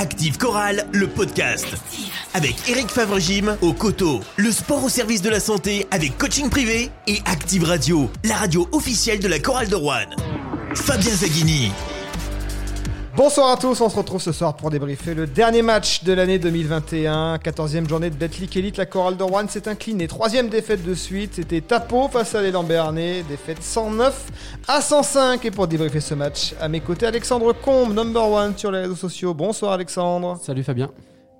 Active Chorale, le podcast. Avec Eric Favre-Gym au coteau. Le sport au service de la santé avec coaching privé. Et Active Radio, la radio officielle de la Chorale de Rouen. Fabien Zaghini. Bonsoir à tous, on se retrouve ce soir pour débriefer le dernier match de l'année 2021. 14e journée de Betclic Elite, la chorale de Rouen s'est inclinée. Troisième défaite de suite, c'était Tapo face à l'élan Béarnais. Défaite 109 à 105. Et pour débriefer ce match, à mes côtés, Alexandre Combe, number one sur les réseaux sociaux. Bonsoir Alexandre. Salut Fabien.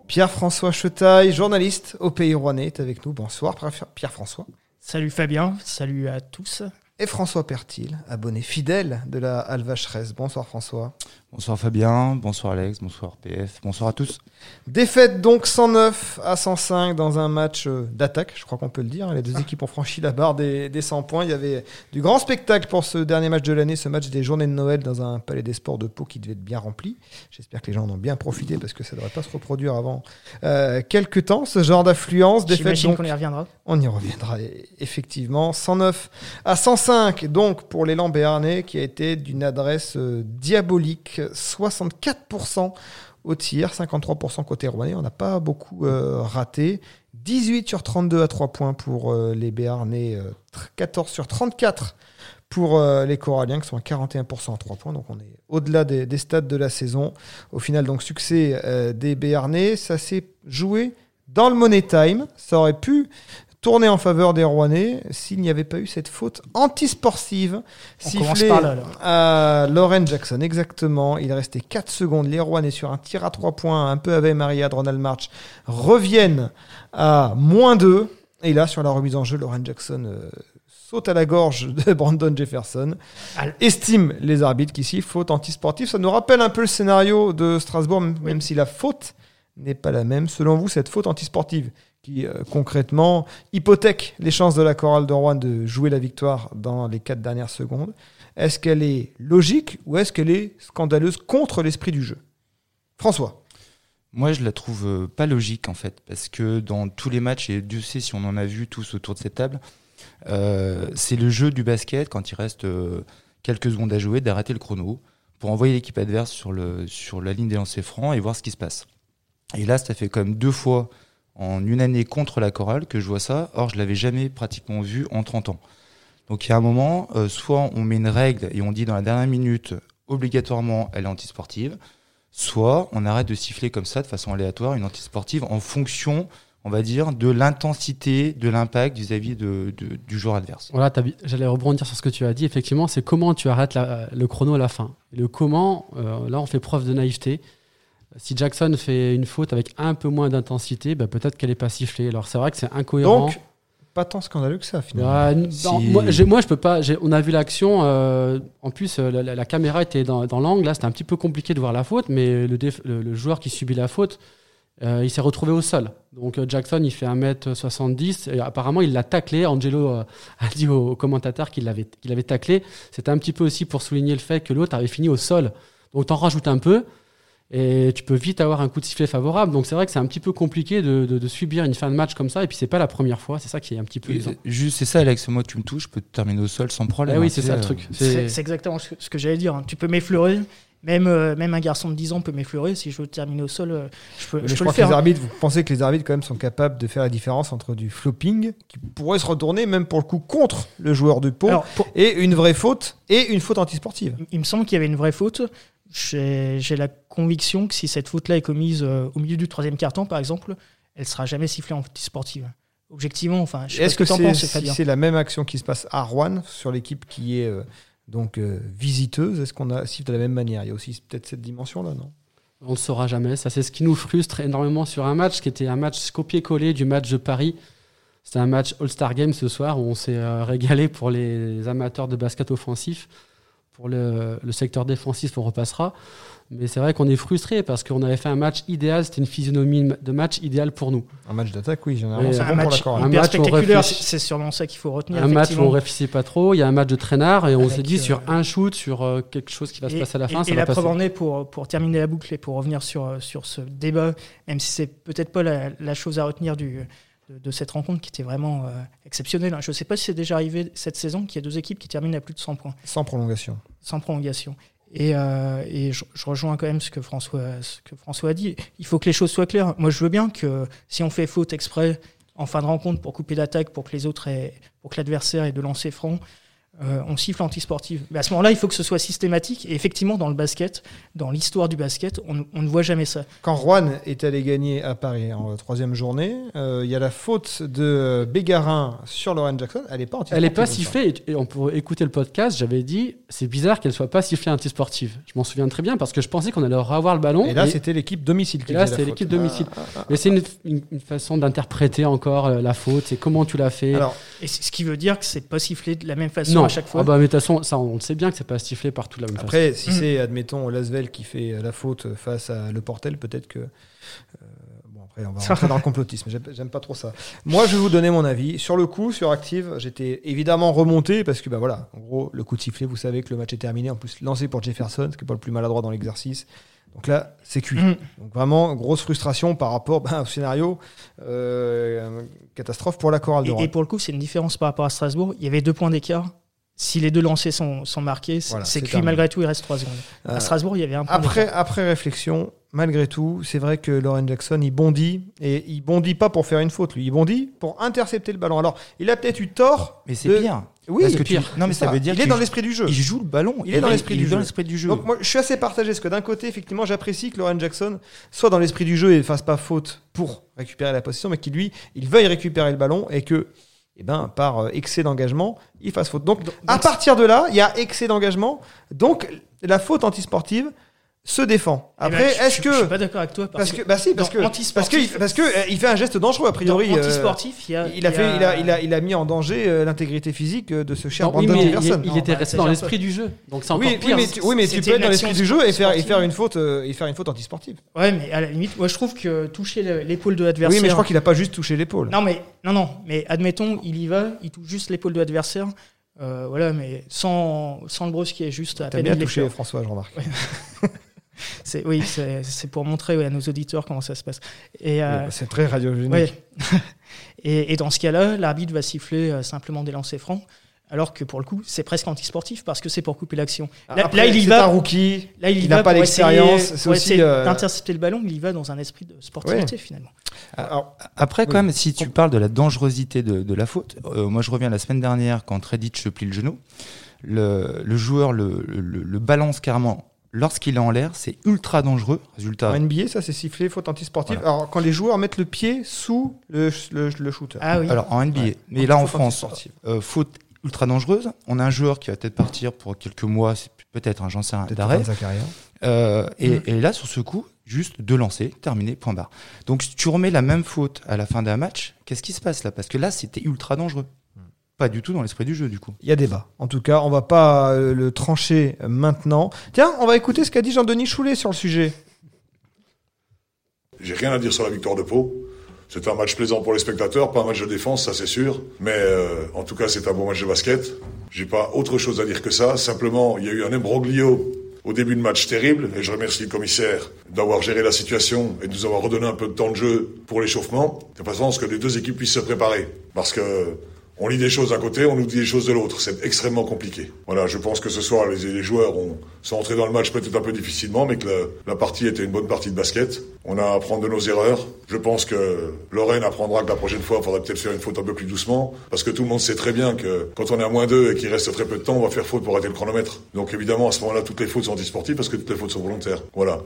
Pierre-François Chetaille, journaliste au Pays Rouennais, est avec nous. Bonsoir Pierre-François. Salut Fabien, salut à tous. Et François Pertil, abonné fidèle de la Alvacheresse. Bonsoir François. Bonsoir Fabien, bonsoir Alex, bonsoir PF, bonsoir à tous. Défaite donc 109 à 105 dans un match euh, d'attaque, je crois qu'on peut le dire. Les deux ah. équipes ont franchi la barre des, 100 points. Il y avait du grand spectacle pour ce dernier match de l'année, ce match des journées de Noël dans un palais des sports de Pau qui devait être bien rempli. J'espère que les gens en ont bien profité parce que ça ne devrait pas se reproduire avant euh, quelques temps, ce genre d'affluence. J'imagine qu'on y reviendra. On y reviendra, effectivement. 109 à 105 donc pour l'élan béarnais qui a été d'une adresse euh, diabolique 64% au tir, 53% côté rouennais. On n'a pas beaucoup euh, raté. 18 sur 32 à 3 points pour euh, les Béarnais, 14 euh, sur 34 pour les Coralliens qui sont à 41% à 3 points. Donc on est au-delà des, des, stades de la saison. Au final, donc succès des Béarnais. Ça s'est joué dans le Money Time. Ça aurait pu tourné en faveur des Rouennais s'il n'y avait pas eu cette faute antisportive sifflée à Lauren Jackson. Exactement. Il restait 4 secondes. Les Rouennais sur un tir à 3 points, un peu avec Maria Ronald March, reviennent à moins 2. Et là, sur la remise en jeu, Lauren Jackson euh, saute à la gorge de Brandon Jefferson, estime les arbitres qu'ici, faute antisportive. Ça nous rappelle un peu le scénario de Strasbourg, même si la faute n'est pas la même. Selon vous, cette faute antisportive euh, concrètement hypothèque les chances de la chorale de Rouen de jouer la victoire dans les quatre dernières secondes. Est-ce qu'elle est logique ou est-ce qu'elle est scandaleuse contre l'esprit du jeu? François Moi, je la trouve euh, pas logique en fait, parce que dans tous les matchs, et Dieu sait si on en a vu tous autour de cette table, euh, c'est le jeu du basket quand il reste quelques secondes à jouer d'arrêter le chrono pour envoyer l'équipe adverse sur, le, sur la ligne des lancers francs et voir ce qui se passe. Et là, ça fait même deux fois en une année contre la chorale que je vois ça. Or, je l'avais jamais pratiquement vu en 30 ans. Donc, il y a un moment, euh, soit on met une règle et on dit dans la dernière minute, obligatoirement, elle est antisportive, soit on arrête de siffler comme ça de façon aléatoire une antisportive en fonction on va dire, de l'intensité, de l'impact vis-à-vis du joueur adverse. Voilà, j'allais rebondir sur ce que tu as dit. Effectivement, c'est comment tu arrêtes le chrono à la fin. le comment, euh, là, on fait preuve de naïveté si Jackson fait une faute avec un peu moins d'intensité, bah, peut-être qu'elle n'est pas sifflée. Alors c'est vrai que c'est incohérent. Donc, pas tant scandaleux que ça finalement. Bah, moi, je peux pas. On a vu l'action. Euh, en plus, euh, la, caméra était dans, l'angle. Là, c'était un petit peu compliqué de voir la faute, mais le, joueur qui subit la faute, euh, il s'est retrouvé au sol. Donc Jackson, il fait 1m70. Et apparemment, il l'a taclé. Angelo a dit au, commentateur qu'il l'avait, taclé. C'était un petit peu aussi pour souligner le fait que l'autre avait fini au sol. Donc t'en rajoutes un peu et tu peux vite avoir un coup de sifflet favorable. Donc c'est vrai que c'est un petit peu compliqué de, de, subir une fin de match comme ça. Et puis c'est pas la première fois. C'est ça qui est un petit peu. juste, c'est ça, Alex. Moi, tu me touches, je peux te terminer au sol sans problème. Eh oui, hein, c'est ça le truc. C'est exactement ce que, j'allais dire. Hein. Tu peux m'effleurer. Même, euh, même un garçon de 10 ans peut m'effleurer. Si je veux terminer au sol, euh, je peux, je, crois Que les arbitres, vous pensez que les arbitres quand même sont capables de faire la différence entre du flopping, qui pourrait se retourner même pour le coup contre le joueur du pot, et une vraie faute, et une faute antisportive Il me semble qu'il y avait une vraie faute j'ai la conviction que si cette faute-là est commise euh, au milieu du troisième quart-temps, par exemple, elle sera jamais sifflée en sportive. Objectivement, enfin, est-ce que c'est si la même action qui se passe à Rouen sur l'équipe qui est euh, donc euh, visiteuse Est-ce qu'on a siffle de la même manière? Il y a aussi peut-être cette dimension-là, non? On ne le saura jamais. Ça, c'est ce qui nous frustre énormément sur un match qui était un match copié-collé du match de Paris. C'était un match All-Star Game ce soir où on s'est régalé pour les amateurs de basket offensif pour le, secteur défensif, on repassera. Mais c'est vrai qu'on est frustré parce qu'on avait fait un match idéal, c'était une physionomie de match idéal pour nous. Un match d'attaque, oui, généralement. C'est un, match, un match spectaculaire, c'est sûrement ça qu'il faut retenir. Un match où on réfléchissait pas trop, il y a un match de traînard et on s'est dit sur euh, un shoot, sur euh, quelque chose qui va se passer à la fin. Et, la preuve en est, pour, pour terminer la boucle et pour revenir sur, euh, sur ce débat, même si c'est peut-être pas la, la, chose à retenir du, de, cette rencontre qui était vraiment euh, exceptionnelle. Je ne sais pas si c'est déjà arrivé cette saison qu'il y a deux équipes qui terminent à plus de 100 points. Sans prolongation. Sans prolongation. Et, euh, je, rejoins quand même ce que, François, a dit. Il faut que les choses soient claires. Moi, je veux bien que si on fait faute exprès en fin de rencontre pour couper l'attaque, pour que les autres aient- pour que l'adversaire ait de lancer franc, euh, on siffle anti-sportive. Mais à ce moment-là, il faut que ce soit systématique. Et effectivement, dans le basket, dans l'histoire du basket, on, on ne voit jamais ça. Quand Rouen est allé gagner à Paris en troisième journée, euh, il y a la faute de Bégarin sur Lauren Jackson. Elle n'est pas anti Elle n'est pas sifflée. Et on pourrait écouter le podcast. J'avais dit, c'est bizarre qu'elle soit pas sifflée anti-sportive. Je m'en souviens très bien parce que je pensais qu'on allait revoir le ballon. Et là, et- c'était l'équipe domicile qui et là, c'était l'équipe domicile. Mais c'est une, une- une façon d'interpréter encore euh, la faute. C'est comment tu l'as fait. Alors, Et c'est ce qui veut dire que c'est pas sifflé de la même façon non, chaque fois. Ah bah, mais de toute façon, ça, on le sait bien que c'est pas sifflé partout de la même façon. après, si c'est, admettons, Lasvel qui fait la faute face à Le Portel, peut-être que. euh, bon, après, on va rentrer dans le complotisme. J'aime, pas trop ça. Moi, je vais vous donner mon avis. Sur le coup, sur Active, j'étais évidemment remonté parce que, bah voilà, en gros, le coup de sifflet, vous savez que le match est terminé. En plus, lancé pour Jefferson, ce qui n'est pas le plus maladroit dans l'exercice. Donc là, c'est cuit. Mm. Donc vraiment, grosse frustration par rapport bah, au scénario. euh, catastrophe pour la chorale de Et, et pour le coup, c'est une différence par rapport à Strasbourg. Il y avait deux points d'écart. Si les deux lancers sont, sont marqués, c'est Voilà, c'est c'est cuit terminé. malgré tout, il reste trois secondes. Euh, À Strasbourg, il y avait un point Après, réflexion, malgré tout, c'est vrai que Lauren Jackson, il bondit. Et il bondit pas pour faire une faute, lui. Il bondit pour intercepter le ballon. Alors, il a peut-être eu tort. Mais c'est de- pire. Oui, Parce que tu- pire. Non, mais C'est ça veut dire Il est dans l'esprit du jeu. Il joue le ballon. Il est dans l'esprit du il est jeu. dans l'esprit du jeu. Donc moi, je suis assez partagé, parce que d'un côté, effectivement, j'apprécie que Lauren Jackson soit dans l'esprit du jeu et fasse pas faute pour récupérer la possession, mais qu'il lui, il veuille récupérer le ballon et que, eh ben, par euh, excès d'engagement, il fasse faute. Donc, à partir de là, il y a excès d'engagement, donc la faute antisportive se défend. Eh ben, Après, est-ce que je suis pas d'accord avec toi parce, parce que bah si parce que parce antisportif- que parce que euh, il fait un geste dangereux a priori. dans euh, anti-sportif, il y a, il a fait il a il a il a mis en danger euh, l'intégrité physique de ce cher Non, oui, Brandon mais il, Jefferson. il Non, était bah, resté dans l'esprit du jeu. Donc c'est encore Oui, oui, mais tu, oui, mais tu C'était peux être dans l'esprit du jeu et faire, et faire une faute, euh, et faire une faute antisportive. Ouais, mais à la limite, moi je trouve que toucher le- l'épaule de l'adversaire. Oui, mais je crois qu'il a pas juste touché l'épaule. Non, mais non, non. Mais admettons, il y va, il touche juste l'épaule de l'adversaire. Euh, voilà, mais sans, sans le brusquer, juste à T'as peine bien il touché. François, je remarque. C'est oui, c'est pour montrer à nos auditeurs comment ça se passe. Et euh, Oui, C'est très radiogénique. ouais. et, et dans ce cas-là, l'arbitre va siffler euh, simplement des lancers francs, alors que pour le coup, c'est presque antisportif parce que c'est pour couper l'action. Là, Après, là, il y va. un rookie. Là, il, y il pas essayer- c'est aussi, euh, d'intercepter le ballon. Il y va dans un esprit de sportivité finalement. Alors, Après, quand Oui. même, si tu parles de la dangerosité de, de la faute, euh, moi je reviens la semaine dernière quand Reddit se plie le genou, le, le joueur le, le- le balance carrément lorsqu'il est en l'air, c'est ultra dangereux. Résultat, en NBA, ça c'est sifflé, faute antisportive. Voilà. Alors, quand les joueurs mettent le pied sous le, le, le shooter. Ah oui. alors en NBA, Ouais. mais là en France, euh, faute ultra dangereuse. On a un joueur qui va peut-être partir pour quelques mois, c'est peut-être un j'en sais rien, Peut-être d'arrêt. fin de sa carrière. Euh, et, Mm. et là, sur ce coup, juste deux lancers, terminé, point barre. Donc, si tu remets la même faute à la fin d'un match, qu'est-ce qui se passe là? Parce que là, c'était ultra dangereux. Pas du tout dans l'esprit du jeu, du coup. Il y a débat. En tout cas, on va pas euh, le trancher maintenant. Tiens, on va écouter ce qu'a dit Jean-Denis Choulet sur le sujet. J'ai rien à dire sur la victoire de Pau. C'est un match plaisant pour les spectateurs, pas un match de défense, ça c'est sûr. Mais euh, en tout cas, c'est un bon match de basket. J'ai pas autre chose à dire que ça. Simplement, il y a eu un imbroglio au début de match terrible, et je remercie le commissaire d'avoir géré la situation et de nous avoir redonné un peu de temps de jeu pour l'échauffement, de façon à ce que les deux équipes puissent se préparer. Parce que on lit des choses d'un côté, on nous dit des choses de l'autre. C'est extrêmement compliqué. Voilà, je pense que ce soir, les, joueurs ont, sont entrés dans le match peut-être un peu difficilement, mais que la, partie était une bonne partie de basket. On a à apprendre de nos erreurs. Je pense que Lorraine apprendra que la prochaine fois, il faudrait peut-être faire une faute un peu plus doucement, parce que tout le monde sait très bien que quand on est à moins 2 et qu'il reste très peu de temps, on va faire faute pour arrêter le chronomètre. Donc évidemment, à ce moment-là, toutes les fautes sont antisportives parce que toutes les fautes sont volontaires. Voilà.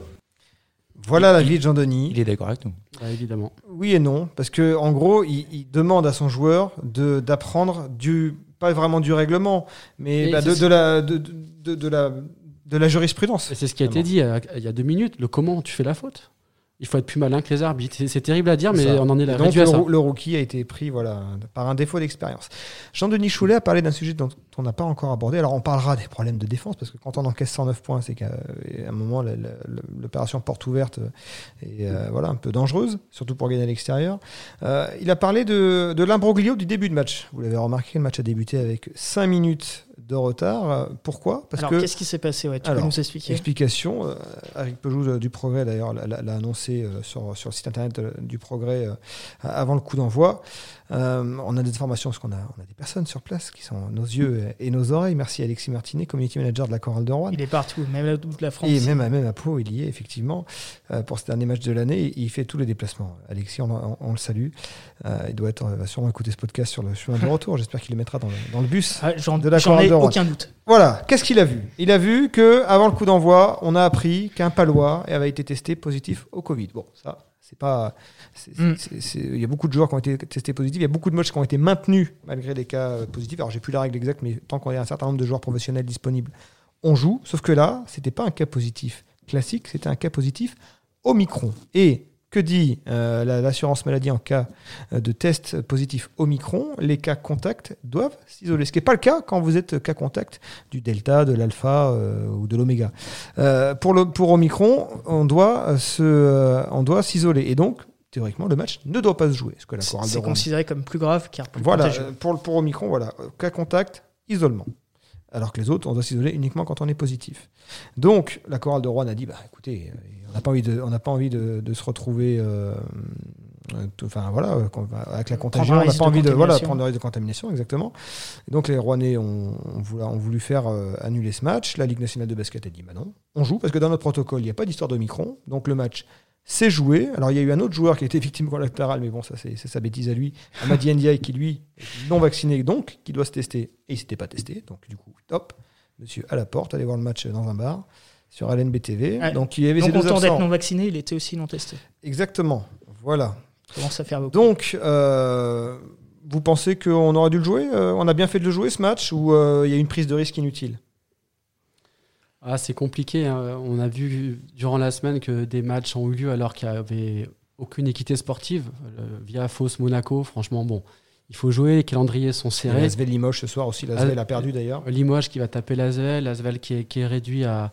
Voilà la vie de Jean-Denis. Il est d'accord avec nous. Ouais, évidemment. Oui et non, parce que en gros, il, il demande à son joueur de d'apprendre du pas vraiment du règlement, mais bah, de, la de, de, de la de la jurisprudence. Et c'est ce qui a été dit il y a deux minutes. Le comment tu fais la faute. Il faut être plus malin que les arbitres. C'est- terrible à dire, mais Ça. on en est là. donc le, rookie a été pris voilà par un défaut d'expérience. Jean-Denis Choulet a parlé d'un sujet dont on n'a pas encore abordé. Alors on parlera des problèmes de défense parce que quand on encaisse 109 points, c'est qu'à à un moment l'opération porte ouverte est euh, voilà un peu dangereuse, surtout pour gagner à l'extérieur. Euh, il a parlé de, de l'imbroglio du début de match. Vous l'avez remarqué, le match a débuté avec 5 minutes de retard. Pourquoi? Parce Alors, que qu'est-ce qui s'est passé? Ouais, Tu Alors, peux nous expliquer Explication, euh, Eric Peugeot euh, du Progrès d'ailleurs l'a- annoncé euh, sur, sur le site internet euh, du Progrès euh, avant le coup d'envoi. On a des informations parce qu'on a, on a des personnes sur place qui sont nos yeux et, et nos oreilles. Merci Alexis Martinet, community manager de la Chorale de Rouen. Il est partout, même là de la France. Et même à, même à Pau, il y est effectivement pour ce dernier match de l'année. Il fait tous les déplacements. Alexis, on, on- on le salue. Il doit être, va sûrement écouter ce podcast sur le chemin de retour. J'espère qu'il le mettra dans le, dans le bus. Ah, de la Chorale de Aucun doute. Voilà, qu'est-ce qu'il a vu? Il a vu que avant le coup d'envoi, on a appris qu'un Palois avait été testé positif au Covid. Bon, ça, c'est pas. Mm. Il y a beaucoup de joueurs qui ont été testés positifs. Il y a beaucoup de matchs qui ont été maintenus malgré les cas euh, positifs. Alors, j'ai plus la règle exacte, mais tant qu'on a un certain nombre de joueurs professionnels disponibles, on joue. Sauf que là, c'était pas un cas positif classique, c'était un cas positif Omicron. Et que dit euh, la- l'assurance maladie en cas euh, de test positif Omicron? Les cas contacts doivent s'isoler. Ce qui n'est pas le cas quand vous êtes cas contact du Delta, de l'Alpha euh, ou de l'Oméga. Euh, pour, le, pour Omicron, on doit se, on doit s'isoler. Et donc, théoriquement, le match ne doit pas se jouer. C'est considéré comme plus grave car plus voilà, pour, pour Omicron, voilà, cas contact, isolement. Alors que les autres, on doit s'isoler uniquement quand on est positif. Donc, la chorale de Rouen a dit, bah, écoutez, euh, on n'a pas envie de, on pas envie de, de se retrouver, euh, euh, enfin voilà, avec la contagion, on n'a pas de envie de, voilà, contamination. prendre le risque de contamination, exactement. Et donc, les Rouennais ont, ont voulu, ont voulu faire euh, annuler ce match. La Ligue nationale de basket a dit, bah non, on joue parce que dans notre protocole, il n'y a pas d'histoire d'Omicron. Donc, le match s'est joué. Alors, il y a eu un autre joueur qui a été victime collatérale, mais bon, ça, c'est c'est sa bêtise à lui. Amadi Ndiaye, qui lui, est non vacciné, donc, qui doit se tester. Et il s'était pas testé. Donc, du coup, top. Monsieur à la porte, allez voir le match dans un bar sur LNB TV. Donc, il y avait Donc, content d'être non vacciné, il était aussi non testé. Exactement. Voilà. Ça commence à faire beaucoup. Donc, euh, vous pensez qu'on aurait dû le jouer? Euh, On a bien fait de le jouer ce match ou euh, il y a eu une prise de risque inutile? Ah, c'est compliqué. hein. On a vu durant la semaine que des matchs ont eu lieu alors qu'il n'y avait aucune équité sportive. Le- via Fausse Monaco, franchement, bon, il faut jouer. Les calendriers sont serrés. L'Asvel Limoges ce soir aussi. L'Asvel a perdu d'ailleurs. Limoges qui va taper l'Asvel, l'Asvel qui est, qui est réduit à,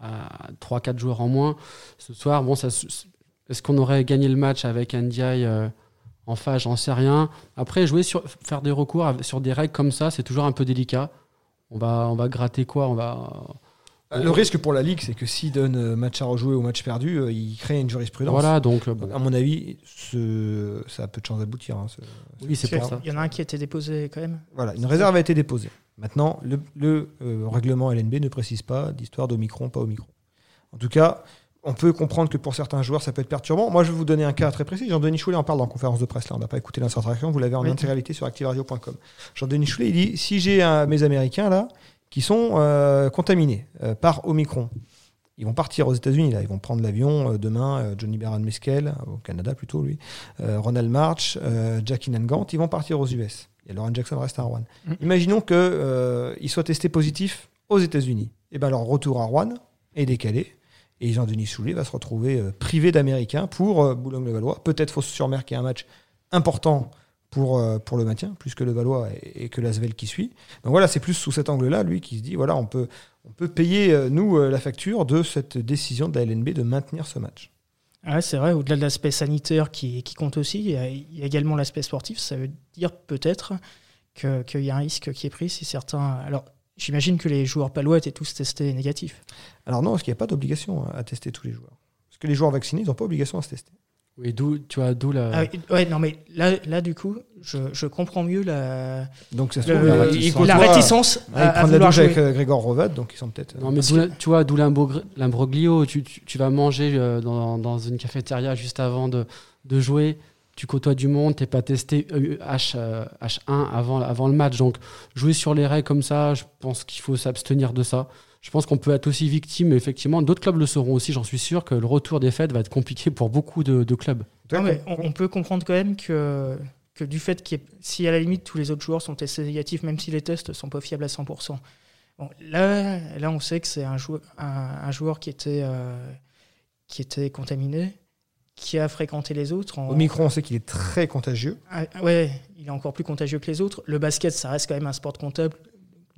à 3-4 joueurs en moins. Ce soir, bon, est-ce qu'on aurait gagné le match avec Ndiaye euh, en face? J'en sais rien. Après, jouer sur, faire des recours sur des règles comme ça, c'est toujours un peu délicat. On va, on va gratter quoi? On va. Le risque pour la Ligue, c'est que s'il donne euh, match à rejouer ou match perdu, euh, il crée une jurisprudence. Voilà, donc euh, bon, à mon avis, ce- ça a peu de chance d'aboutir. hein, ce- oui, c'est pour ça. Il y en a un qui a été déposé quand même. Voilà, une réserve a été déposée. Maintenant, le, le, euh, règlement LNB ne précise pas d'histoire d'Omicron, pas Omicron. En tout cas, on peut comprendre que pour certains joueurs, ça peut être perturbant. Moi, je vais vous donner un cas très précis. Jean-Denis Choulet en parle dans la conférence de presse. Là, on n'a pas écouté l'intertraction. Vous l'avez en Oui. intégralité sur activeradio.com. Jean-Denis Choulet, il dit si j'ai un- mes Américains là qui sont euh, contaminés euh, par Omicron, ils vont partir aux États-Unis. Là, ils vont prendre l'avion euh, demain. Johnny Beran Meskel au Canada plutôt lui, Ronald March, Jackie Nangant, ils vont partir aux US. Et Lauren Jackson reste à Rouen. Mm. Imaginons que euh, ils soient testés positifs aux États-Unis. Et ben leur retour à Rouen est décalé. Et Jean-Denis Soulet va se retrouver privé d'Américains pour Boulogne-le-Valois. Peut-être Fos-sur-Mer qui est un match important pour, euh, pour le maintien, plus que le Valois et, et que l'Asvel qui suit. Donc voilà, c'est plus sous cet angle-là, lui, qui se dit voilà, on peut, on peut payer, euh, nous, euh, la facture de cette décision de la LNB de maintenir ce match. Ouais, c'est vrai, au-delà de l'aspect sanitaire qui, qui compte aussi, il y a, il y a également l'aspect sportif. Ça veut dire peut-être que- qu'il y a un risque qui est pris si certains. Alors, j'imagine que les joueurs palois étaient tous testés négatifs. Alors non, parce qu'il n'y a pas d'obligation à, à tester tous les joueurs. Parce que les joueurs vaccinés, ils n'ont pas obligation à se tester. Oui, d'où, tu vois, d'où la. Ah oui, ouais, non, mais là, là du coup, je, je comprends mieux la, Donc ça se le- trouve, la réticence. la réticence Ah, ils à, à prennent la vouloir douche jouer. avec euh, Grégor Rovat, donc ils sont peut-être. euh, Non, mais la- tu vois, d'où l'imbro- l'imbroglio. Tu, tu, tu vas manger euh, dans, dans une cafétéria juste avant de, de jouer. Tu côtoies du monde, t'es pas testé H, euh, H1 avant, avant le match. Donc, jouer sur les règles comme ça, je pense qu'il faut s'abstenir de ça. Je pense qu'on peut être aussi victime, effectivement, d'autres clubs le seront aussi. J'en suis sûr que le retour des fêtes va être compliqué pour beaucoup de, de clubs. Non, mais on, on peut comprendre quand même que, que du fait qu'il y ait- si à la limite tous les autres joueurs sont testés négatifs, même si les tests sont pas fiables à 100%. Bon, là, là, on sait que c'est un joueur, un, un joueur qui était, euh, qui était contaminé, qui a fréquenté les autres. En, Omicron, on sait qu'il est très contagieux. Ah, ouais, il est encore plus contagieux que les autres. Le basket, ça reste quand même un sport de contact,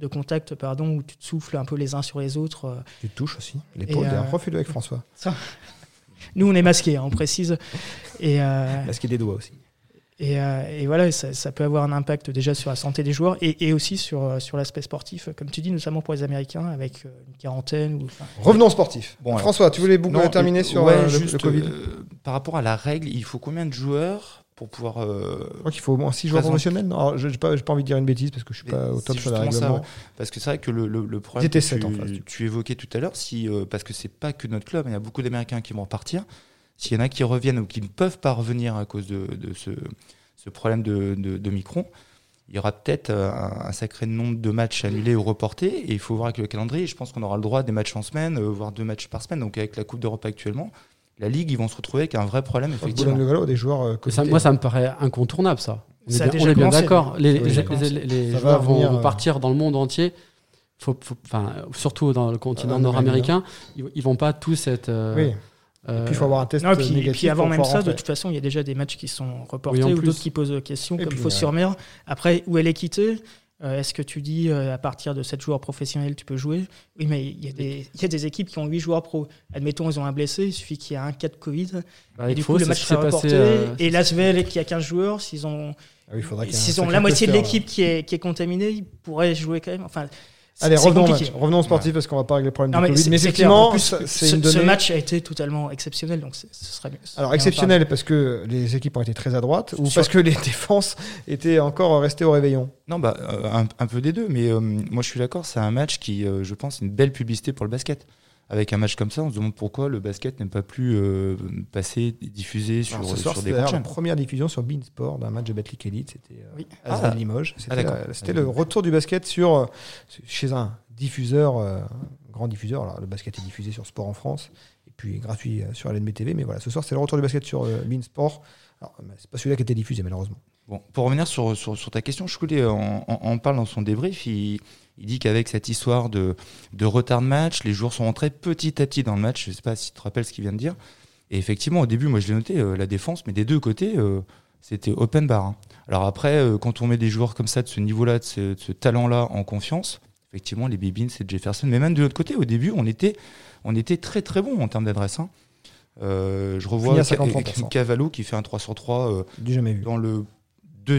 de contact pardon, où tu te souffles un peu les uns sur les autres. euh. Tu te touches aussi. L'épaule, euh, d'ailleurs, refais-le avec François. Nous, on est masqués, hein, on précise. Et, euh, a des doigts aussi. Et, euh, et voilà, ça, ça peut avoir un impact déjà sur la santé des joueurs et, et aussi sur, euh, sur l'aspect sportif, comme tu dis, notamment pour les Américains, avec une quarantaine. Ou, enfin, Revenons au sportif. Bon, alors- François, tu voulais beaucoup Non, terminer euh, sur ouais, le, juste, le Covid euh, par rapport à la règle, il faut combien de joueurs pour pouvoir. euh, Je crois qu'il faut au moins 6 joueurs professionnels. Non, je n'ai pas, pas envie de dire une bêtise parce que je suis Mais pas au top sur la justement ça, règlement. Parce que c'est vrai que le, le, problème que tu, en face, tu évoquais tout à l'heure, si, euh, parce que c'est pas que notre club, il y a beaucoup d'Américains qui vont repartir. S'il y en a qui reviennent ou qui ne peuvent pas revenir à cause de, de ce, ce problème de, de, de Micron, il y aura peut-être euh, un, un sacré nombre de matchs annulés ou reportés. Et il faut voir avec le calendrier. Je pense qu'on aura le droit à des matchs en semaine, voire deux matchs par semaine. Donc avec la Coupe d'Europe actuellement, la Ligue, ils vont se retrouver avec un vrai problème, effectivement. Boulogne-le-Valois, des joueurs euh, ça- moi, ça me paraît incontournable, ça. On Ça est a bien, déjà on est bien commencé, d'accord. Les, Oui, les- ça les- commence. les- les Ça va joueurs vont, venir, vont euh, partir dans le monde entier. Faut, faut- enfin, surtout dans le continent nord-américain, ils, ils vont pas tous être. euh, Oui. euh, Et puis il faut avoir un test Non, et puis, négatif. puis avant même ça, de toute façon, il y a déjà des matchs qui sont reportés Oui, ou d'autres qui posent question, Et comme puis, Fos sur Mer. Après, où est l'équité Euh, Est-ce que tu dis euh, à partir de 7 joueurs professionnels, tu peux jouer? Oui, mais il y, a des, il y a des équipes qui ont 8 joueurs pro. Admettons, ils ont un blessé, il suffit qu'il y ait un cas de Covid. bah, et du coup, le match ce qui s'est sera reporté. passé, euh, et l'Asvel, qui a 15 joueurs, s'ils ont, Ah oui, s'ils ont la moitié de l'équipe qui est, qui est contaminée, ils pourraient jouer quand même. Enfin, Allez, revenons, au compliqué. match. revenons au sportif parce qu'on va pas régler le problème Non, du mais Covid. Mais effectivement, plus, ce, une ce donnée. match a été totalement exceptionnel, donc ce serait mieux. Alors exceptionnel parce que les équipes ont été très à droite ou Sur- parce que les défenses étaient encore restées au réveillon? Non, bah, euh, un, un peu des deux, mais euh, moi je suis d'accord, c'est un match qui, euh, je pense, est une belle publicité pour le basket. Avec un match comme ça, on se demande pourquoi le basket n'est pas plus euh, passé, diffusé sur, Alors, ce soir, sur des la première diffusion sur Beansport d'un match de Betclic Elite. C'était euh, Oui. Ah. Limoges. C'était Ah, c'était le retour du basket sur euh, chez un diffuseur, euh, grand diffuseur. Alors, le basket est diffusé sur Sport en France et puis gratuit euh, sur LNB TV. Mais voilà, ce soir, c'est le retour du basket sur euh, Beansport. Alors, c'est pas celui-là qui était diffusé malheureusement. Bon, pour revenir sur, sur, sur ta question, Choulet en, en, en parle dans son débrief. Il, il dit qu'avec cette histoire de, de retard de match, les joueurs sont rentrés petit à petit dans le match. Je sais pas si tu te rappelles ce qu'il vient de dire. Et effectivement, au début, moi je l'ai noté, euh, la défense, mais des deux côtés, euh, c'était open bar. hein. Alors après, euh, quand on met des joueurs comme ça, de ce niveau-là, de ce, talent-là en confiance, effectivement, les Bibins, c'est Jefferson. Mais même de l'autre côté, au début, on était, on était très très bon en termes d'adresse. hein. Je revois Fini à Ca- 53%. Cavallo qui fait un 3 sur 3 euh, Du jamais vu. dans le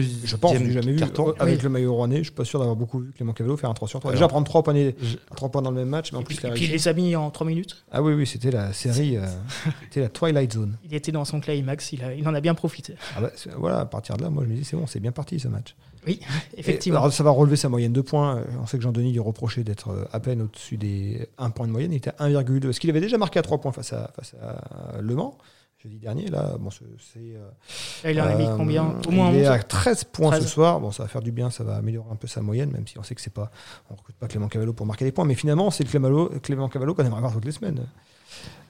Je pense, du jamais vu. carton. Euh, Avec le maillot rouennais, je suis pas sûr d'avoir beaucoup vu Clément Cavello faire un 3 sur 3. Alors, Déjà prendre 3 points, je- 3 points dans le même match, mais en Et plus, puis, il a et puis il réussi. les a mis en 3 minutes? Ah oui, oui, c'était la série, euh, c'était la Twilight Zone. Il était dans son climax, il, a- il en a bien profité. Ah bah, voilà, à partir de là, moi je me dis c'est bon, c'est bien parti ce match. Effectivement. Et, alors, ça va relever sa moyenne de points. On sait que Jean-Denis lui reprochait d'être euh, à peine au-dessus des 1 point de moyenne. Il était à 1,2. Est-ce qu'il avait déjà marqué à 3 points face à, face à Le Mans jeudi dernier Là, bon, c'est. euh, il en a mis euh, combien Au moins Il est 11. à 13 points 13. ce soir. Bon, ça va faire du bien, ça va améliorer un peu sa moyenne, même si on sait que c'est pas. On recrute pas Clément Cavallo pour marquer des points, mais finalement, c'est le Clément, Clément Cavallo qu'on aimerait voir toutes les semaines.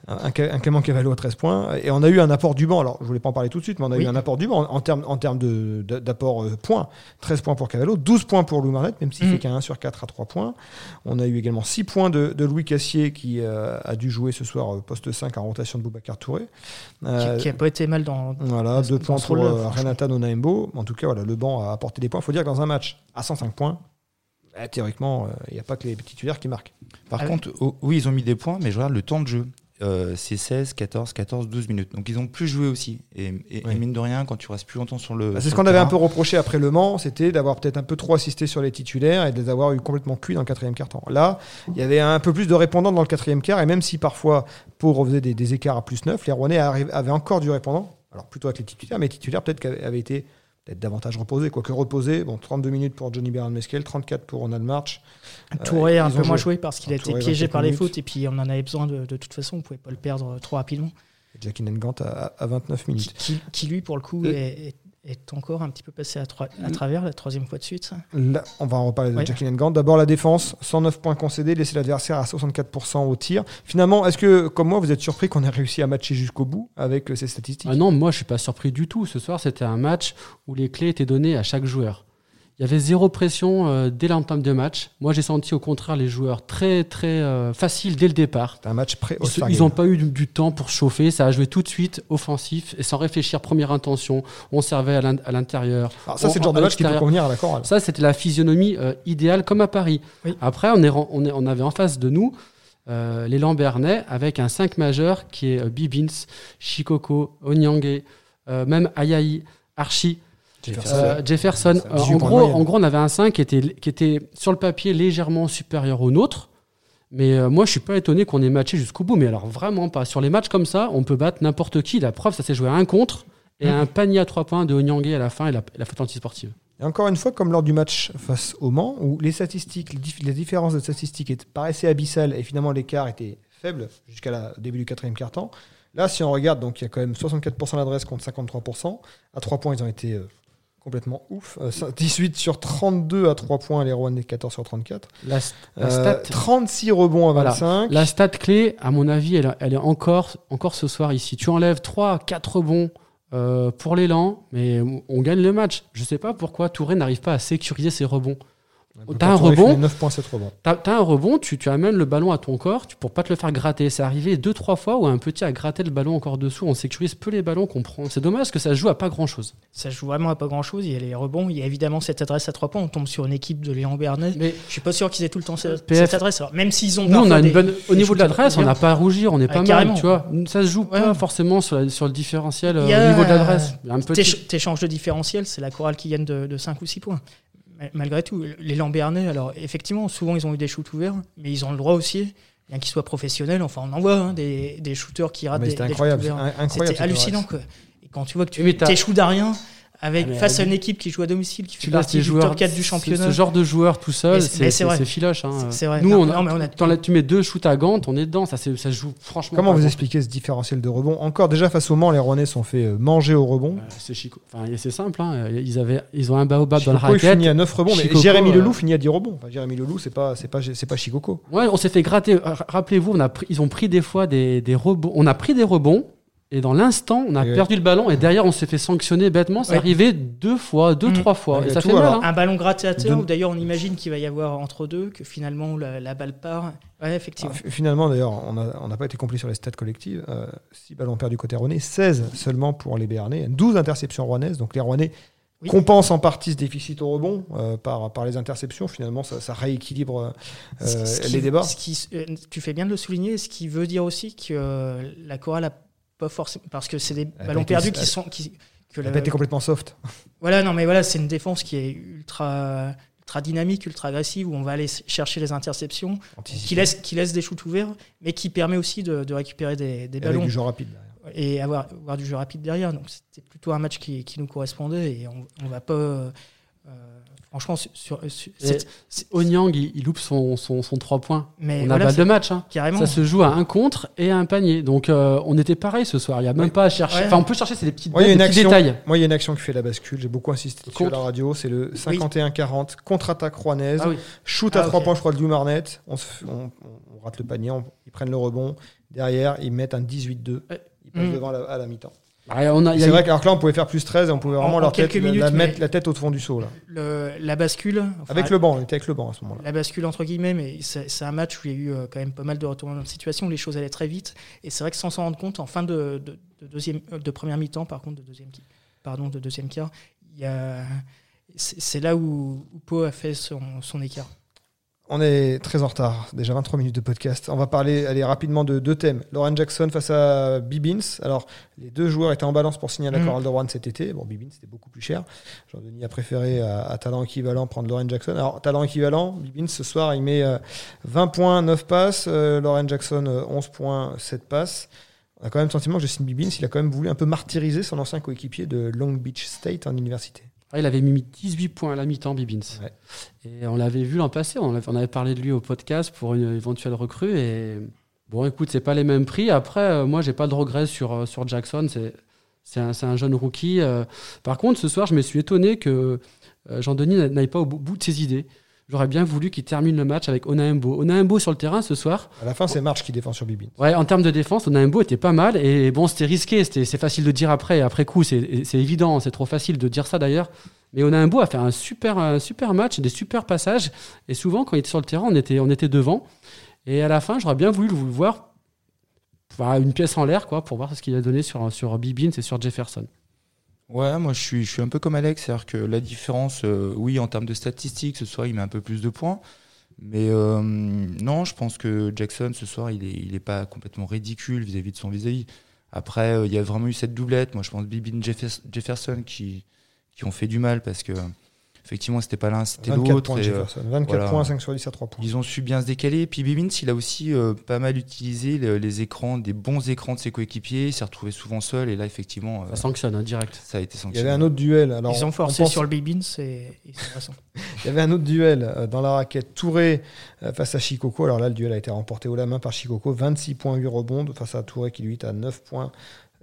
Un, un Clément Cavallo à 13 points. Et on a eu un apport du banc. Alors, je voulais pas en parler tout de suite, mais on a Oui. eu un apport du banc en, en termes en d'apport euh, points. 13 points pour Cavallo, 12 points pour Louis Marnet, même s'il Mhm. fait qu'un 1 sur 4 à 3 points. On a eu également 6 points de, de Louis Cassier qui euh, a dû jouer ce soir euh, poste 5 en rotation de Boubacar Touré. Euh, Qui, qui a pas été mal dans. voilà, dans deux ce points pour. Renata Nonaembo. En tout cas, voilà, le banc a apporté des points. Il faut dire que dans un match à 105 points, eh, théoriquement, il n'y a pas que les titulaires qui marquent. Par Ah oui. contre, oh, oui, ils ont mis des points, mais je regarde le temps de jeu. Euh, c'est 16, 14, 14, 12 minutes. Donc ils ont plus joué aussi. Et, et- et Oui. mine de rien, quand tu restes plus longtemps sur le. Bah, c'est ce qu'on avait un peu reproché après Le Mans, c'était d'avoir peut-être un peu trop assisté sur les titulaires et de les avoir eu complètement cuits dans le quatrième quart-temps. Là, il y avait un peu plus de répondants dans le quatrième quart, et même si parfois Pau refaisait des, des écarts à plus 9, les Rouennais avaient encore du répondant, alors plutôt avec les titulaires, mais les titulaires peut-être qu'avaient avaient été peut-être davantage reposés. Quoique reposés, bon, 32 minutes pour Johnny Bernard Mesquel, 34 pour Ronald March. Touré Euh, un ils peu moins joué. parce qu'il a été Touré, piégé 25 par les fautes et puis on en avait besoin de, de toute façon, on pouvait pas le perdre trop rapidement. Jackie Nengant à, à 29 Qui, minutes. qui- qui, lui pour le coup Et- est, est- est encore un petit peu passé à, à travers la troisième fois de suite. Là, on va en reparler de Oui. Jackie Nengant. D'abord la défense, 109 points concédés, laisser l'adversaire à 64% au tir. Finalement, est-ce que, comme moi, vous êtes surpris qu'on ait réussi à matcher jusqu'au bout avec ces statistiques? Ah non, moi je suis pas surpris du tout. Ce soir, c'était un match où les clés étaient données à chaque joueur. Il y avait zéro pression euh, dès l'entame de match. Moi, j'ai senti au contraire les joueurs très très euh, faciles dès le départ. C'est un match pré Ils n'ont pas eu du, du temps pour chauffer. Ça a joué tout de suite offensif et sans réfléchir. Première intention, on servait à l'in- à l'intérieur. Ça, c'est le genre de match qui peut convenir à la chorale. Ça, c'était la physionomie euh, idéale comme à Paris. Oui. Après, on, est, ren- on, est- on avait en face de nous les Lambernais avec un 5 majeur qui est Bibins, Shikoko, Onyangue, même Ayaï, Archie. Jefferson. Euh, Jefferson, euh, 18 en, gros, en gros, on avait un 5 qui était, qui était sur le papier légèrement supérieur au nôtre. Mais euh, moi, je suis pas étonné qu'on ait matché jusqu'au bout. Mais alors, vraiment pas. Sur les matchs comme ça, on peut battre n'importe qui. La preuve, ça s'est joué à un contre et Mmh. un panier à 3 points de Onyangé à la fin et la, la faute antisportive. Et encore une fois, comme lors du match face au Mans, où les statistiques, les, dif- les différences de statistiques paraissaient abyssales et finalement l'écart était faible jusqu'à la début du quatrième quart-temps. Là, si on regarde, donc il y a quand même 64% d'adresse contre 53%. À 3 points, ils ont été euh, complètement ouf. Euh, 18 sur 32 à 3 points, les Rouennais 14 sur 34. La, la Euh, stat, 36 rebonds à Voilà. 25. la stat clé, à mon avis, elle, elle est encore, encore ce soir ici. Tu enlèves 3, 4 rebonds euh, pour l'élan, mais on gagne le match. Je sais pas pourquoi Touré n'arrive pas à sécuriser ses rebonds. T'as un rebond. fait 9.7 rebonds. T'as as un rebond, tu, tu amènes le ballon à ton corps tu, pour pas te le faire gratter. C'est arrivé deux, trois fois où un petit a gratté le ballon encore dessous. On sécurise peu les ballons qu'on prend. C'est dommage que ça se joue à pas grand chose. Ça se joue vraiment à pas grand chose. Il y a les rebonds. Il y a évidemment cette adresse à trois points. On tombe sur une équipe de Léon Bernet. Mais Je suis pas sûr qu'ils aient tout le temps cette, PF. cette adresse. Alors, même s'ils ont nous, on a une des- bonne. Au niveau de l'adresse, on n'a pas à rougir, on est Ah, pas mal. carrément. Tu vois, ça se joue Ouais. pas forcément sur, la- sur le différentiel euh, a- au niveau de l'adresse. Un petit. ch- tes changes de différentiel, c'est la chorale qui gagne de, de 5 ou 6 points. Ma- Malgré tout, les Lambernais, alors effectivement, souvent ils ont eu des shoots ouverts, mais ils ont le droit aussi, bien qu'ils soient professionnels, enfin on en voit hein, des, des shooters qui ratent Mais des, des incroyable. shoots ouverts. C'était hallucinant. Quoi. Et quand tu vois que tu à rien avec, Ah, face à une équipe qui joue à domicile, qui fait partie du joueurs. top 4 du ce- championnat. Ce genre de joueur tout seul, c'est filoche. hein. C'est- vrai. Nous, Non, on non, mais on a- tu mets deux shoots à Gant, on est dedans. Ça, c'est- ça se joue franchement. Comment vous expliquez ce différentiel de rebond Encore déjà face au Mans, les Rouennais sont fait euh, manger au rebond. Euh, C'est Chico. Enfin, c'est simple. hein. Ils, avaient, ils ont un baobab dans le Chicoco, il racket. finit à 9 rebonds, mais Chicoco, Jérémy euh, Leloup finit à 10 rebonds. Enfin, Jérémy Leloup, c'est pas, c'est pas, c'est pas Chicoco. Ouais, on s'est fait gratter. Rappelez-vous, on a pris- ils ont pris des fois des, des rebonds. On a pris des rebonds et dans l'instant, on a Et ouais. perdu le ballon et derrière, on s'est fait sanctionner bêtement. C'est Ouais. arrivé deux fois, deux, Mm. trois fois. Et ça tout, fait mal. hein. Un ballon gratté à terre, De- où d'ailleurs on imagine qu'il va y avoir entre deux, que finalement la, la balle part. Ouais, effectivement. Ah, finalement, d'ailleurs, on n'a on pas été compris sur les stats collectives. 6 ballons perdus côté Rouennais, 16 seulement pour les Béarnais, 12 interceptions rouennaises. Donc les Rouennais Oui. compensent en partie ce déficit au rebond euh, par, par les interceptions. Finalement, ça, ça rééquilibre euh, Ce- ce qui- les débats. ce qui- euh, tu fais bien de le souligner, ce qui veut dire aussi que euh, la chorale a pas forcément. Parce que c'est des ballons perdus qui sont. Qui, que la- pas été complètement soft. Voilà, non, mais voilà, c'est une défense qui est ultra, ultra dynamique, ultra agressive, où on va aller chercher les interceptions, qui laisse, qui laisse des shoots ouverts, mais qui permet aussi de, de récupérer des, des Et avec ballons du jeu rapide. derrière. et avoir, avoir du jeu rapide derrière. Donc c'était plutôt un match qui, qui nous correspondait et on, on va pas. Euh, euh, franchement, sur, sur- sur- Et c'est- c'est- Onyang, il, il loupe son, son, son 3 points. mais on a voilà, balle c'est- de match. hein. carrément. Ça se joue à un contre et à un panier. Donc euh, on était pareil ce soir. Il n'y a même pas à chercher. Ouais. Enfin, on peut chercher, c'est des petites Ouais, a des petits action. détails. Moi, il y a une action qui fait la bascule. J'ai beaucoup insisté Contre. la radio. C'est le 51-40, contre-attaque rouennaise. Ah oui. Shoot Ah, à 3 ok. points, je crois, de Lou Marnet. On, on- on- on rate le panier, on- ils prennent le rebond. Derrière, ils mettent un 18-2. Ouais. Ils passent Mm. devant à la, à la mi-temps. Ouais, on a- il y a C'est vrai que alors que là, on pouvait faire plus 13 et on pouvait En- vraiment en leur tête, la- minutes, la, mais- mettre la tête au fond du saut. Là. Le- la bascule. enfin, Avec le banc, on était avec le banc à ce moment-là. La bascule entre guillemets, mais c'est c'est un match où il y a eu euh, quand même pas mal de retournements de situation, où les choses allaient très vite. Et c'est vrai que sans s'en rendre compte, en fin de, de, de deuxième, euh, de première mi-temps, par contre, de deuxième, pardon, de deuxième quart, il y a- c'est c'est là où, où Pau a fait son, son écart. On est très en retard, déjà 23 minutes de podcast. On va parler aller rapidement de deux thèmes. Lauren Jackson face à Bibins. Alors, les deux joueurs étaient en balance pour signer à la Mm. chorale de Rouen cet été. Bon, Bibins, c'était beaucoup plus cher. Jean-Denis a préféré à, à talent équivalent prendre Lauren Jackson. Alors, talent équivalent, Bibins, ce soir, il met euh, 20 points, 9 passes. Euh, Lauren Jackson, euh, 11 points, 7 passes. On a quand même le sentiment que Justin Bibins, il a quand même voulu un peu martyriser son ancien coéquipier de Long Beach State en université. Ah, il avait mis 18 points à la mi-temps, Bibins. Ouais. Et on l'avait vu l'an passé, on avait, on avait parlé de lui au podcast pour une éventuelle recrue. Et bon, écoute, c'est pas les mêmes prix. Après, euh, moi, j'ai pas de regrets sur, euh, sur Jackson. C'est, un, un jeune rookie. euh. Par contre, ce soir, je me suis étonné que Jean-Denis n'a- n'aille pas au bout de ses idées. J'aurais bien voulu qu'il termine le match avec Onaembo. Onaembo sur le terrain ce soir. À la fin, c'est March qui défend sur Bibins. Ouais, en termes de défense, Onaembo était pas mal. Et bon, c'était risqué. C'est facile de dire après. Après coup, c'est, évident. C'est trop facile de dire ça d'ailleurs. Mais Onaembo a fait un super, un super match, des super passages. Et souvent, quand il était sur le terrain, on était, on était devant. Et à la fin, j'aurais bien voulu le voir enfin, une pièce en l'air quoi, pour voir ce qu'il a donné sur, sur Bibins et sur Jefferson. Ouais, moi je suis, je suis un peu comme Alex, c'est-à-dire que la différence, euh, oui, en termes de statistiques, ce soir il met un peu plus de points. Mais euh, non, je pense que Jackson ce soir il est, il est pas complètement ridicule vis-à-vis de son vis-à-vis. Après, euh, il y a vraiment eu cette doublette. Moi je pense Bibin Jeffers- Jefferson qui, qui ont fait du mal parce que effectivement c'était pas l'un, c'était 24 l'autre. points, et, euh, Jefferson. 24 voilà. points, 5 sur 10 à 3 points. ils ont su bien se décaler. Puis Bibbins, il a aussi euh, pas mal utilisé le- les écrans, des bons écrans de ses coéquipiers. Il s'est retrouvé souvent seul et là effectivement, euh, Ça sanctionne, hein, direct. ça a été Il y sanctionné. avait un autre duel. Alors, Ils ont on forcé pense- sur le Bibins et ils sont passants. Il y avait un autre duel euh, dans la raquette Touré euh, face à Shikoko. Alors là, le duel a été remporté haut la main par Shikoko. 26 points, 8 rebonds face à Touré qui lui est à 9 points.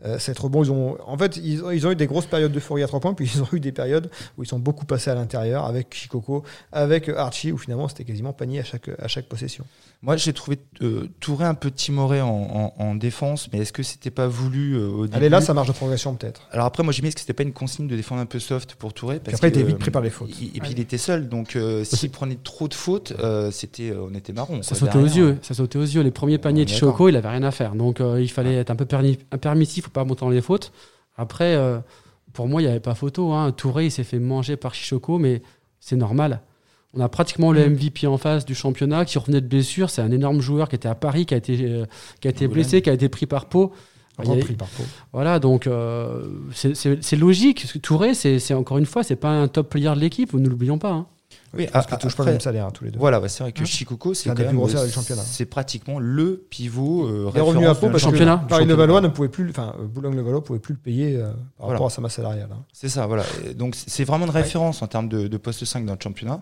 Euh, 7 rebonds, ils ont, en fait, ils ont, ils ont eu des grosses périodes d'euphorie à 3 points, puis ils ont eu des périodes où ils sont beaucoup passés à l'intérieur avec Shikoko, avec Archie, où finalement c'était quasiment panier à chaque, à chaque possession. Moi, j'ai trouvé euh, Touré un peu timoré en, en- en défense, mais est-ce que c'était pas voulu euh, au début Allez, là, ça marche de progression peut-être. Alors après, moi j'ai mis que c'était pas une consigne de défendre un peu soft pour Touré. Parce après, il était vite pris par les fautes. il- Et, puis il était seul, donc euh, s'il prenait trop de fautes, euh, c'était, euh, on était marron. Ça quoi, sautait aux yeux. Ça sautait aux yeux. Les premiers paniers On de Choco, il avait rien à faire. Donc euh, il fallait être un peu perni- pas monter dans les fautes. Après, euh, pour moi, il n'y avait pas photo. Hein. Touré, il s'est fait manger par Chichoko, mais c'est normal. On a pratiquement le MVP en face du championnat qui revenait de blessure. C'est un énorme joueur qui était à Paris, qui a été, euh, qui a été Boulogne. blessé, qui a été pris par Repris Pau. Voilà, donc euh, c'est- logique. Touré, c'est c'est encore une fois, c'est pas un top player de l'équipe, nous l'oublions pas. hein. Oui, Parce qu'ils touchent pas le même salaire, hein, tous les deux. Voilà, ouais, c'est vrai que Hein Shikoko, C'est quand même. C'est pratiquement le pivot euh, est revenu à de parce championnat. que Paris-Levallois ne pouvait plus, enfin, euh, Boulogne-Levallois ne pouvait plus le payer euh, par Voilà. rapport à sa masse salariale. hein. C'est ça, voilà. Et Donc c'est vraiment une référence en termes de, de poste 5 dans le championnat.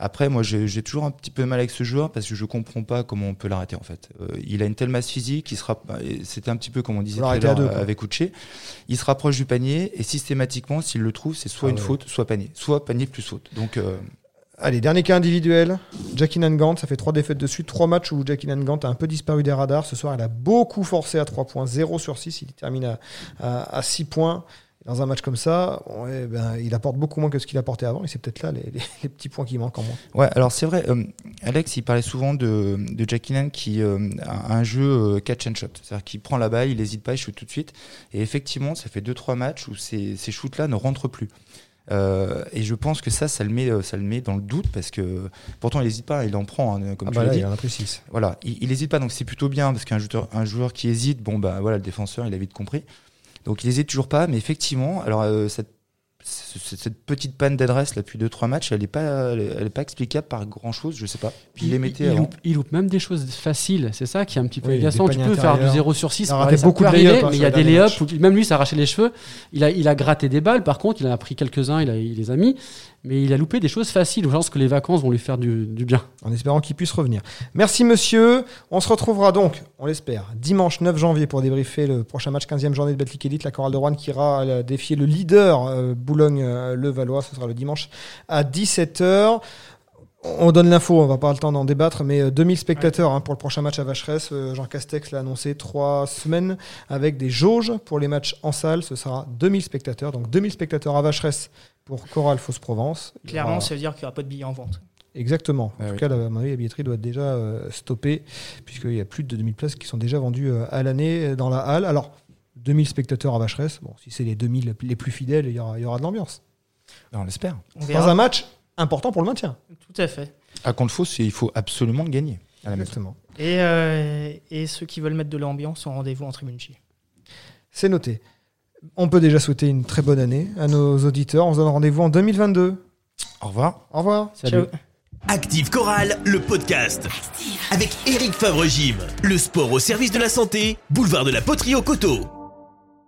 Après, moi, j'ai toujours un petit peu mal avec ce joueur parce que je comprends pas comment on peut l'arrêter en fait. Euh, il a une telle masse physique, il sera. et C'était un petit peu comme on disait tout à deux, avec Uche. Il se rapproche du panier et systématiquement, s'il le trouve, c'est soit Ah une ouais. faute, soit panier, soit panier plus faute. Donc euh, Allez, dernier cas individuel. Jackie Nangant, ça fait trois défaites de suite, trois matchs où Jackie Nangant a un peu disparu des radars. Ce soir, elle a beaucoup forcé à 3 points, 0 sur 6. Il termine à, à, à 6 points. Dans un match comme ça, ben, il apporte beaucoup moins que ce qu'il apportait avant. Et c'est peut-être là les, petits points qui manquent en moins. Ouais, alors c'est vrai, euh, Alex, il parlait souvent de, de Jack Innan qui euh, a un jeu euh, catch and shot. C'est-à-dire qu'il prend la balle, il n'hésite pas, il shoot tout de suite. Et effectivement, ça fait 2-3 matchs où ces shoots-là ne rentrent plus. Euh, et je pense que ça, ça le, met, euh, ça le met dans le doute parce que pourtant il n'hésite pas, il en prend, hein, comme Ah tu bah l'as dit. il en a pris 6. Voilà, il n'hésite pas, donc c'est plutôt bien parce qu'un joueur, un joueur qui hésite, bon bah voilà, le défenseur, il a vite compris. Donc il hésite toujours pas, mais effectivement, alors euh, cette, cette, cette petite panne d'adresse là depuis 2-3 matchs, elle n'est pas, elle est- pas explicable par grand chose, je sais pas. Puis il les mettait il, loupe, il loupe même des choses faciles. C'est ça qui est un petit peu Oui, agaçant. Tu peux faire du intérieurs. 0 sur 6. Il beaucoup de arriver, hein, mais il y a des layups même lui s'arrachait les cheveux. Il a, il a gratté des balles. Par contre, il en a pris quelques-uns, il, a- il les a mis. Mais il a loupé des choses faciles. Je pense que les vacances vont lui faire du, bien. en espérant qu'il puisse revenir. Merci monsieur. On se retrouvera donc, on l'espère, dimanche 9 janvier pour débriefer le prochain match 15e journée de Betclic Elite. La Chorale de Rouen qui ira euh, défier le leader euh, Boulogne-le-Valois. Ce sera le dimanche à 17h. On donne l'info, on va pas avoir le temps d'en débattre, mais euh, 2000 spectateurs hein, pour le prochain match à Vacheresse. Euh, Jean Castex l'a annoncé trois semaines avec des jauges pour les matchs en salle. Ce sera 2000 spectateurs, donc 2000 spectateurs à Vacheresse pour Chorale Fausse-Provence. Il y Clairement, aura- ça veut dire qu'il n'y aura pas de billets en vente. Exactement. En Ah tout oui. cas, la, à mon avis, la billetterie doit être déjà euh, stoppée, puisqu'il y a plus de 2000 places qui sont déjà vendues euh, à l'année euh, dans la halle. Alors, 2000 spectateurs à Vacheresse, bon, si c'est les 2000 les plus fidèles, il y aura, il y aura de l'ambiance. On l'espère. Dans un match important pour le maintien. Tout à fait. À contre faux, il faut absolument le gagner à la maison. Exactement. Et, euh, et ceux qui veulent mettre de l'ambiance ont rendez-vous en tribune J. C'est noté. On peut déjà souhaiter une très bonne année à nos auditeurs. On se donne rendez-vous en 2022. Au revoir. Au revoir. Salut. Ciao. Active Chorale, le podcast. Avec Eric Favre-Gym. Le sport au service de la santé, boulevard de la Poterie au Coteau.